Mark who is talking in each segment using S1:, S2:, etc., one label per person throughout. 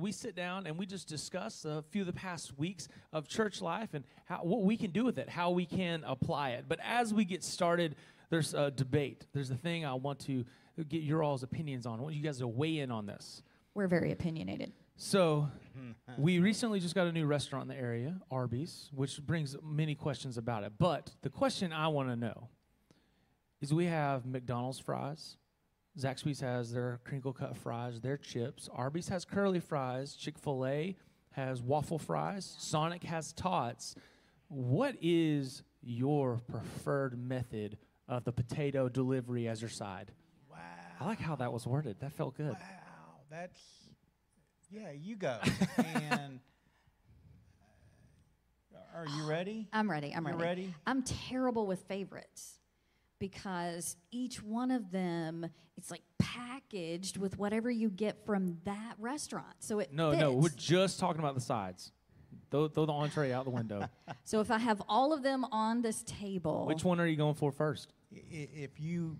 S1: we sit down and we just discuss a few of the past weeks of church life and how, what we can do with it, how we can apply it. But as we get started, there's a debate. There's a thing I want to get your all's opinions on. I want you guys to weigh in on this.
S2: We're very opinionated.
S1: So, we recently just got a new restaurant in the area, Arby's, which brings many questions about it. But the question I want to know is we have McDonald's fries, Zaxby's has their crinkle cut fries, their chips. Arby's has curly fries. Chick fil A has waffle fries. Sonic has tots. What is your preferred method of the potato delivery as your side?
S3: Wow.
S1: I like how that was worded. That felt good.
S3: Wow. That's, yeah, you go. and uh, are you ready?
S2: I'm ready. I'm
S3: You
S2: ready.
S3: ready?
S2: I'm terrible with favorites because each one of them it's like packaged with whatever you get from that restaurant. So it
S1: No, no, we're just talking about the sides. Throw, throw the entree out the window.
S2: so if I have all of them on this table,
S1: Which one are you going for first?
S3: I- i- If you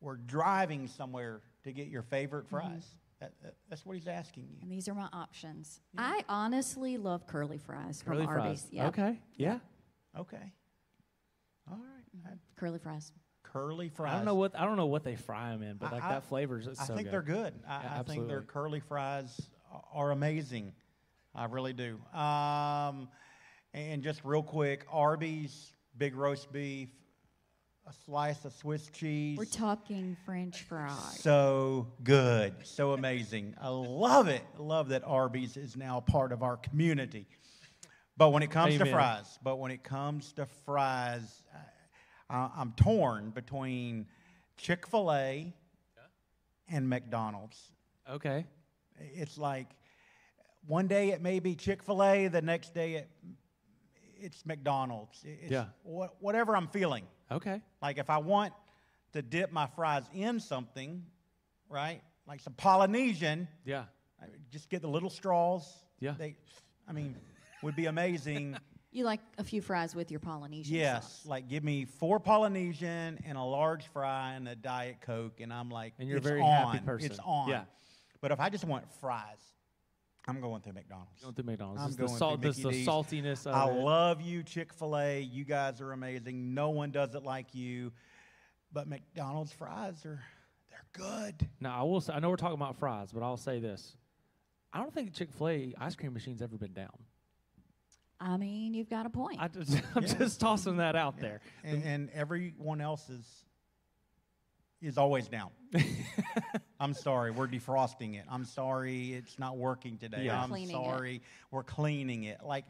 S3: were driving somewhere to get your favorite
S2: Mm-hmm.
S3: fries, that, that- that's what he's asking you.
S2: and these are my options. I honestly love curly fries from
S1: Curly
S2: Arby's.
S1: fries.
S2: Yeah,
S1: Okay. Yeah.
S3: Okay. All right. Uh,
S2: curly fries.
S3: Curly fries.
S1: I don't know what I don't know what they fry them in, but like
S3: I-
S1: that flavors it's
S3: I
S1: so
S3: think
S1: good.
S3: they're good. I,
S1: Yeah,
S3: I think their curly fries are amazing. I really do. Um, and just real quick, Arby's big roast beef, a slice of Swiss cheese.
S2: We're talking French fries.
S3: so good, so amazing. I love it. Love that Arby's is now part of our community. But when it comes to fries, but when it comes to fries, I, I'm torn between Chick Fil A and McDonald's.
S1: Okay.
S3: It's like one day it may be Chick Fil A, the next day it, it's McDonald's. It's
S1: Yeah.
S3: wha- whatever I'm feeling.
S1: Okay.
S3: Like if I want to dip my fries in something, right? Like some Polynesian,
S1: Yeah.
S3: I just get the little straws.
S1: Yeah.
S3: They, I mean, would be amazing.
S2: You like a few fries with your Polynesian
S3: yes,
S2: sauce.
S3: like give me four Polynesian and a large fry and a Diet Coke, and I'm like,
S1: And you're a
S3: it's
S1: very
S3: on.
S1: happy person.
S3: It's on.
S1: Yeah.
S3: But if I just want fries, I'm going through McDonald's.
S1: Going through McDonald's.
S3: I'm
S1: It's the
S3: going
S1: salt
S3: through
S1: this the
S3: Mickey D's.
S1: saltiness of
S3: I
S1: it.
S3: love you, Chick fil A. You guys are amazing. No one does it like you. But McDonald's fries are, they're good.
S1: Now I will say I know we're talking about fries, but I'll say this. I don't think Chick fil A ice cream machine's ever been down.
S2: I mean, you've got a point.
S1: I just, I'm
S3: Yeah.
S1: just tossing that out there.
S3: And, and everyone else is, is always down. I'm sorry, we're defrosting it. I'm sorry, it's not working today.
S1: Yeah.
S3: I'm
S2: Cleaning it.
S3: sorry, we're cleaning it. Like,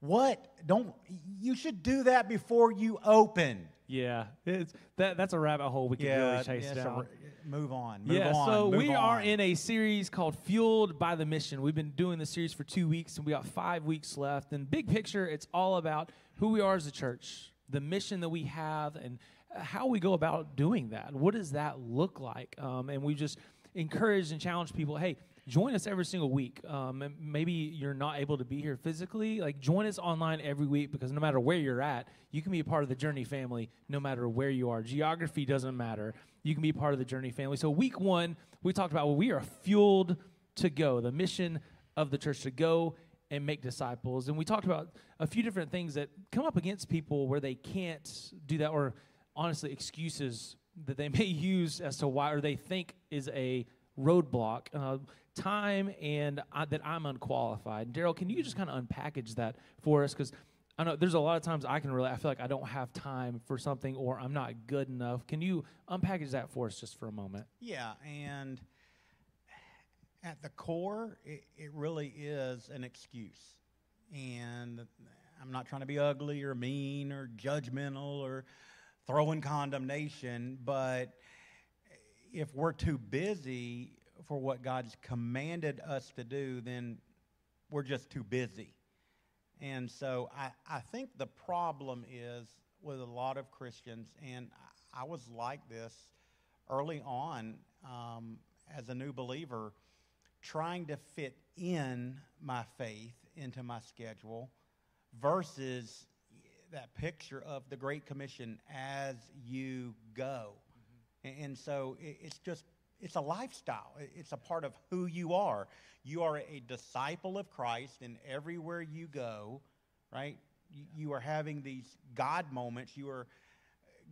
S3: what? Don't you should do that before you open.
S1: Yeah, it's that that's a rabbit hole we could really chase
S3: yes,
S1: down.
S3: move on. Move
S1: yeah,
S3: on.
S1: so we are in a series called Fueled by the Mission. We've been doing the series for two weeks, and we got five weeks left. And big picture, it's all about who we are as a church, the mission that we have, and how we go about doing that. What does that look like? Um, and we just encourage and challenge people. Hey. Join us every single week. Um, maybe you're not able to be here physically. Like, join us online every week because no matter where you're at, you can be a part of the Journey family no matter where you are. Geography doesn't matter. You can be part of the Journey family. So, week one, we talked about well, we are fueled to go, the mission of the church to go and make disciples. And we talked about a few different things that come up against people where they can't do that, or honestly, excuses that they may use as to why, or they think is a roadblock. Uh, time and I, that I'm unqualified. Daryl, can you just kind of unpackage that for us? Because I know there's a lot of times I can really, I feel like I don't have time for something or I'm not good enough. Can you unpackage that for us just for a moment?
S3: Yeah, and at the core, it, it really is an excuse. And I'm not trying to be ugly or mean or judgmental or throwing condemnation, but if we're too busy for what God's commanded us to do, then we're just too busy. And so I, I think the problem is with a lot of Christians, and I was like this early on um, as a new believer, trying to fit in my faith into my schedule versus that picture of the Great Commission as you go. And, so it, it's just it's a lifestyle. It- It's a part of who you are. You are a disciple of Christ, and everywhere you go, right? You, you are having these God moments. You are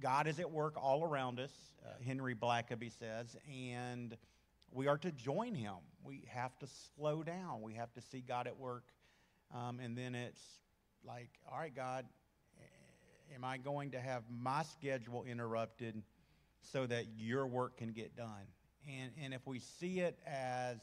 S3: God is at work all around us. Uh, Henry Blackaby says, and we are to join Him. We have to slow down. We have to see God at work, um, and then it's like, all right, God, am I going to have my schedule interrupted so that your work can get done? And, and if we see it as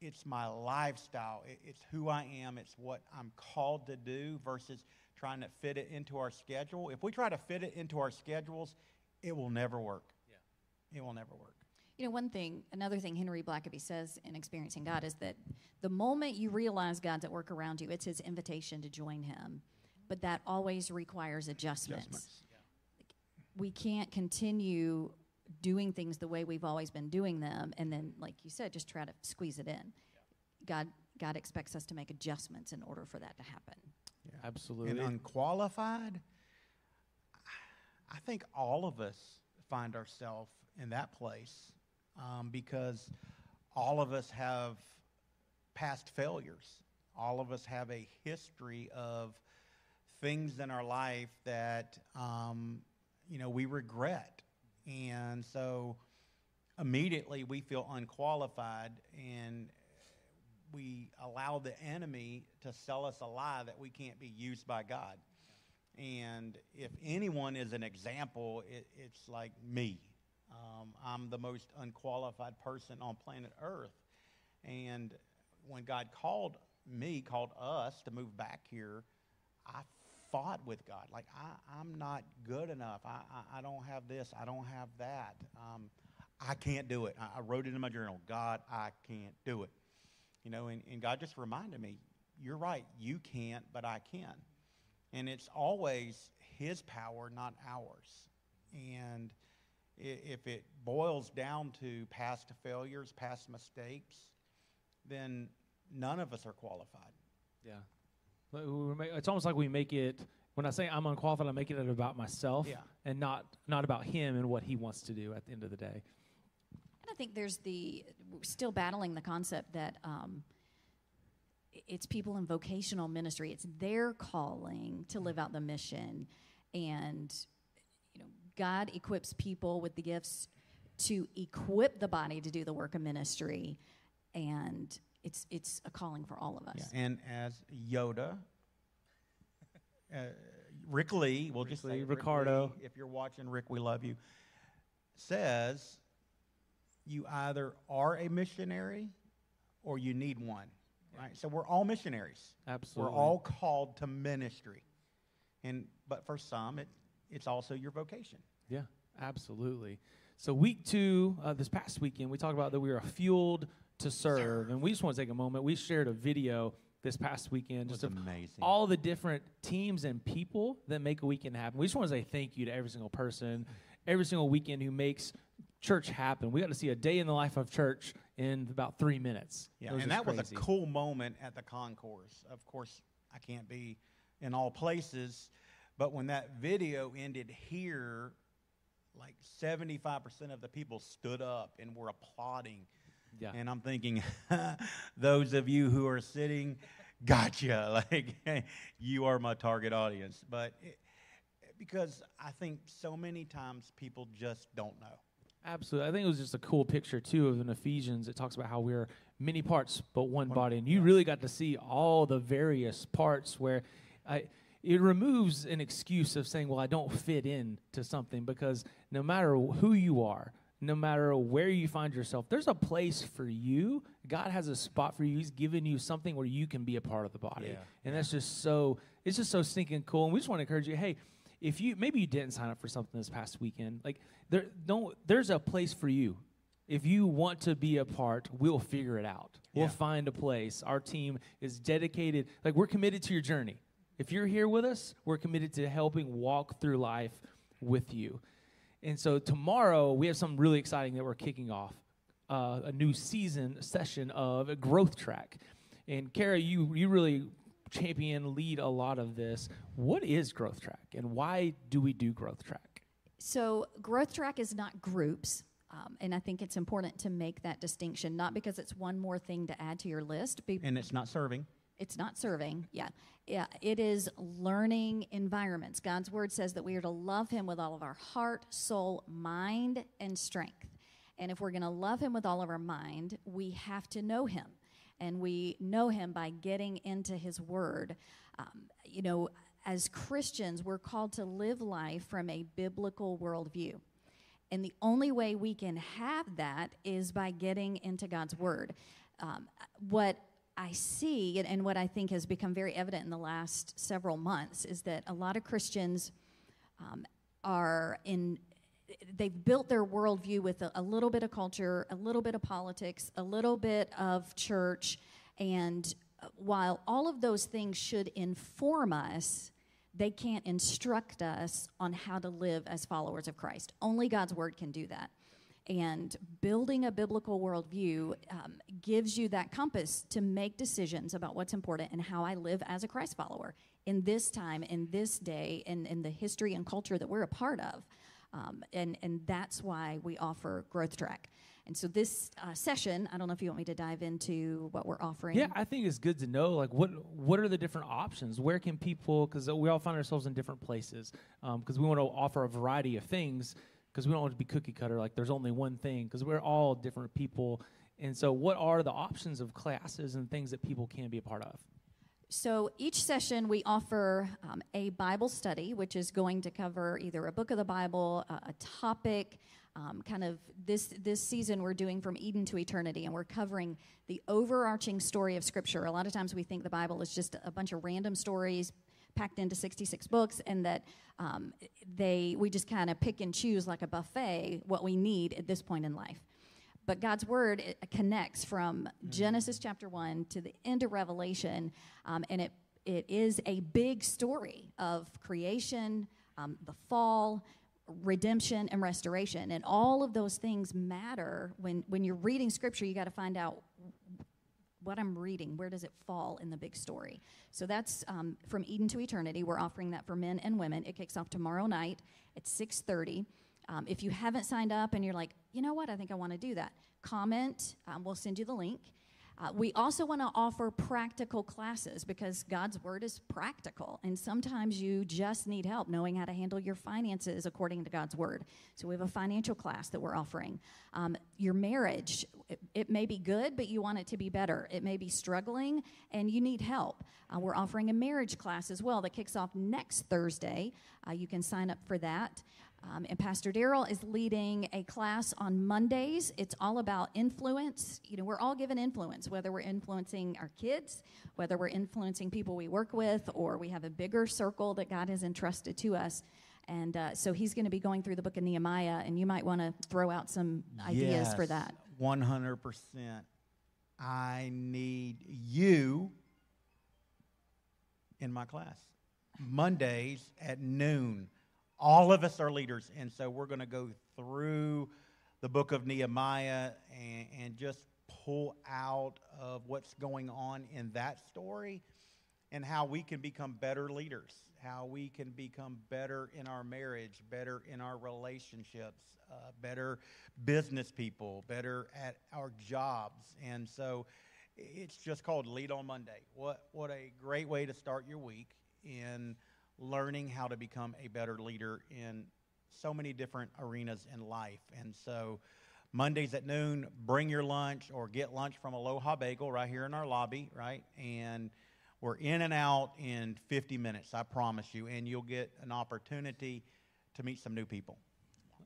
S3: it's my lifestyle, it, it's who I am, it's what I'm called to do versus trying to fit it into our schedule. If we try to fit it into our schedules, it will never work. Yeah. It will never work.
S2: You know, one thing, another thing Henry Blackaby says in Experiencing God is that the moment you realize God's at work around you, it's his invitation to join him. But that always requires adjustments.
S3: Adjustments.
S2: We can't continue doing things the way we've always been doing them and then, like you said, just try to squeeze it in. God, God expects us to make adjustments in order for that to happen.
S1: Absolutely.
S3: And unqualified, I think all of us find ourselves in that place um, because all of us have past failures. All of us have a history of things in our life that um, you know we regret, and so immediately we feel unqualified and we allow the enemy to sell us a lie that we can't be used by God. And if anyone is an example, it, it's like me. Um, I'm the most unqualified person on planet Earth. And when God called me, called us to move back here, I fought with God. Like, I, I'm not good enough. I, I, I don't have this. I don't have that. Um, I can't do it. I, I wrote it in my journal God, I can't do it. You know, and, and God just reminded me, you're right, you can't, but I can. And it's always His power, not ours. And if it boils down to past failures, past mistakes, then none of us are qualified.
S1: Yeah. Like, we make- It's almost like we make it. When I say I'm unqualified, I'm making it about myself
S3: Yeah.
S1: and not not about him and what he wants to do at the end of the day.
S2: And I think there's the we're still battling the concept that um, it's people in vocational ministry. It's their calling to live out the mission, and you know, God equips people with the gifts to equip the body to do the work of ministry, and it's it's a calling for all of us.
S3: Yeah. And as Yoda, uh, Rick Lee, we'll just
S1: Lee,
S3: say
S1: Ricardo.
S3: Lee, if you're watching, Rick, we love you, says you either are a missionary or you need one. Right? So we're all missionaries.
S1: Absolutely.
S3: We're all called to ministry. And but for some it it's also your vocation.
S1: Yeah, absolutely. So week two, uh, this past weekend, we talked about that we are fueled to serve, and we just want to take a moment. We shared a video this past weekend, just of
S3: amazing.
S1: all the different teams and people that make a weekend happen. We just want to say thank you to every single person, every single weekend who makes church happen. We got to see a day in the life of church in about three minutes.
S3: Yeah, and that was a cool moment at the concourse. Of course, I can't be in all places, but when that video ended here, like 75% of the people stood up and were applauding.
S1: Yeah.
S3: And I'm thinking, those of you who are sitting, gotcha. Like, you are my target audience. But it, because I think so many times people just don't know.
S1: Absolutely. I think it was just a cool picture too of in Ephesians. It talks about how we're many parts but one body, and you really got to see all the various parts where I, it removes an excuse of saying, "Well, I don't fit in to something," because no matter who you are, no matter where you find yourself, there's a place for you. God has a spot for you. He's given you something where you can be a part of the body,
S3: Yeah.
S1: and that's just so. It's just so stinking cool. And we just want to encourage you. Hey, if you maybe you didn't sign up for something this past weekend, like there don't there's a place for you. If you want to be a part, we'll figure it out. We'll find a place. Our team is dedicated. Like we're committed to your journey. If you're here with us, we're committed to helping walk through life with you. And so tomorrow we have something really exciting that we're kicking off uh, a new season session of a growth track. And Kara, you you really champion lead a lot of this. What is growth track, and why do we do growth track?
S2: So, growth track is not groups. Um, and I think it's important to make that distinction, not because it's one more thing to add to your list. Be-
S3: And it's not serving.
S2: It's not serving. Yeah. Yeah. It is learning environments. God's word says that we are to love him with all of our heart, soul, mind, and strength. And if we're going to love him with all of our mind, we have to know him. And we know him by getting into his word. Um, you know, as Christians, we're called to live life from a biblical worldview. And the only way we can have that is by getting into God's Word. Um, what I see and, and what I think has become very evident in the last several months is that a lot of Christians um, are in, they've built their worldview with a, a little bit of culture, a little bit of politics, a little bit of church. And uh, while all of those things should inform us, they can't instruct us on how to live as followers of Christ. Only God's word can do that. And building a biblical worldview um, gives you that compass to make decisions about what's important and how I live as a Christ follower in this time, in this day, and in the history and culture that we're a part of. Um, and, and that's why we offer Growth Track. And so this uh, session, I don't know if you want me to dive into what we're offering.
S1: Yeah, I think it's good to know like what what are the different options? Where can people? Because we all find ourselves in different places. Because um, we want to offer a variety of things. Because we don't want to be cookie cutter. Like there's only one thing. Because we're all different people. And so, what are the options of classes and things that people can be a part of?
S2: So each session we offer um, a Bible study, which is going to cover either a book of the Bible, a, a topic. Um, kind of this this season we're doing from Eden to eternity, and we're covering the overarching story of Scripture. A lot of times we think the Bible is just a bunch of random stories packed into 66 books, and that um, they we just kind of pick and choose like a buffet what we need at this point in life. But God's word connects from Genesis chapter 1 to the end of Revelation, um, and it, it is a big story of creation, um, the fall, redemption, and restoration. And all of those things matter. When, when you're reading scripture, you got to find out what I'm reading, where does it fall in the big story? So that's um, from Eden to Eternity. We're offering that for men and women. It kicks off tomorrow night at 6:30. Um, if you haven't signed up and you're like, you know what, I think I want to do that, comment. Um, we'll send you the link. Uh, we also want to offer practical classes because God's word is practical. And sometimes you just need help knowing how to handle your finances according to God's word. So we have a financial class that we're offering. Um, your marriage, it, it, may be good, but you want it to be better. It may be struggling and you need help. Uh, we're offering a marriage class as well that kicks off next Thursday. Uh, you can sign up for that. Um, and Pastor Daryl is leading a class on Mondays. It's all about influence. You know, we're all given influence, whether we're influencing our kids, whether we're influencing people we work with, or we have a bigger circle that God has entrusted to us. And uh, so he's going to be going through the book of Nehemiah, and you might want to throw out some ideas
S3: yes,
S2: for that.
S3: 100%. I need you in my class. Mondays at noon all of us are leaders, and so we're going to go through the book of Nehemiah and, and just pull out of what's going on in that story and how we can become better leaders, how we can become better in our marriage, better in our relationships, uh, better business people, better at our jobs. And so it's just called Lead on Monday. What, what a great way to start your week in learning how to become a better leader in so many different arenas in life. And so, Mondays at noon, bring your lunch or get lunch from Aloha Bagel right here in our lobby, right? And we're in and out in 50 minutes, I promise you. And you'll get an opportunity to meet some new people.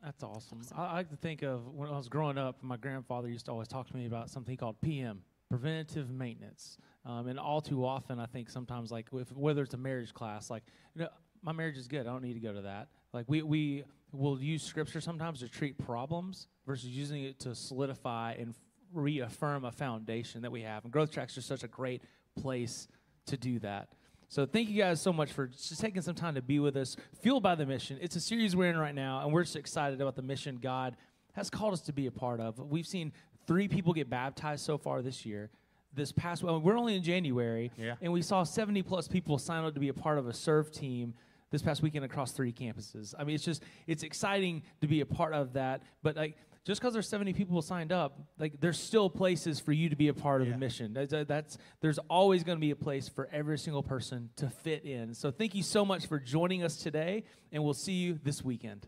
S1: That's awesome. awesome. I like to think of when I was growing up, my grandfather used to always talk to me about something called PM, preventative maintenance. Um, and all too often, I think sometimes, like if, whether it's a marriage class, like you know, my marriage is good. I don't need to go to that. Like we we will use scripture sometimes to treat problems versus using it to solidify and reaffirm a foundation that we have. And Growth Track's just such a great place to do that. So thank you guys so much for just taking some time to be with us. Fueled by the mission. It's a series we're in right now, and we're just excited about the mission God has called us to be a part of. We've seen three people get baptized so far this year this past well, we're only in January,
S3: yeah.
S1: and we saw 70 plus people sign up to be a part of a serve team this past weekend across three campuses. I mean, it's just it's exciting to be a part of that. But like just because there's 70 people signed up, like there's still places for you to be a part of
S3: Yeah.
S1: the mission. That's, uh, that's there's always going to be a place for every single person to fit in. So thank you so much for joining us today, and we'll see you this weekend.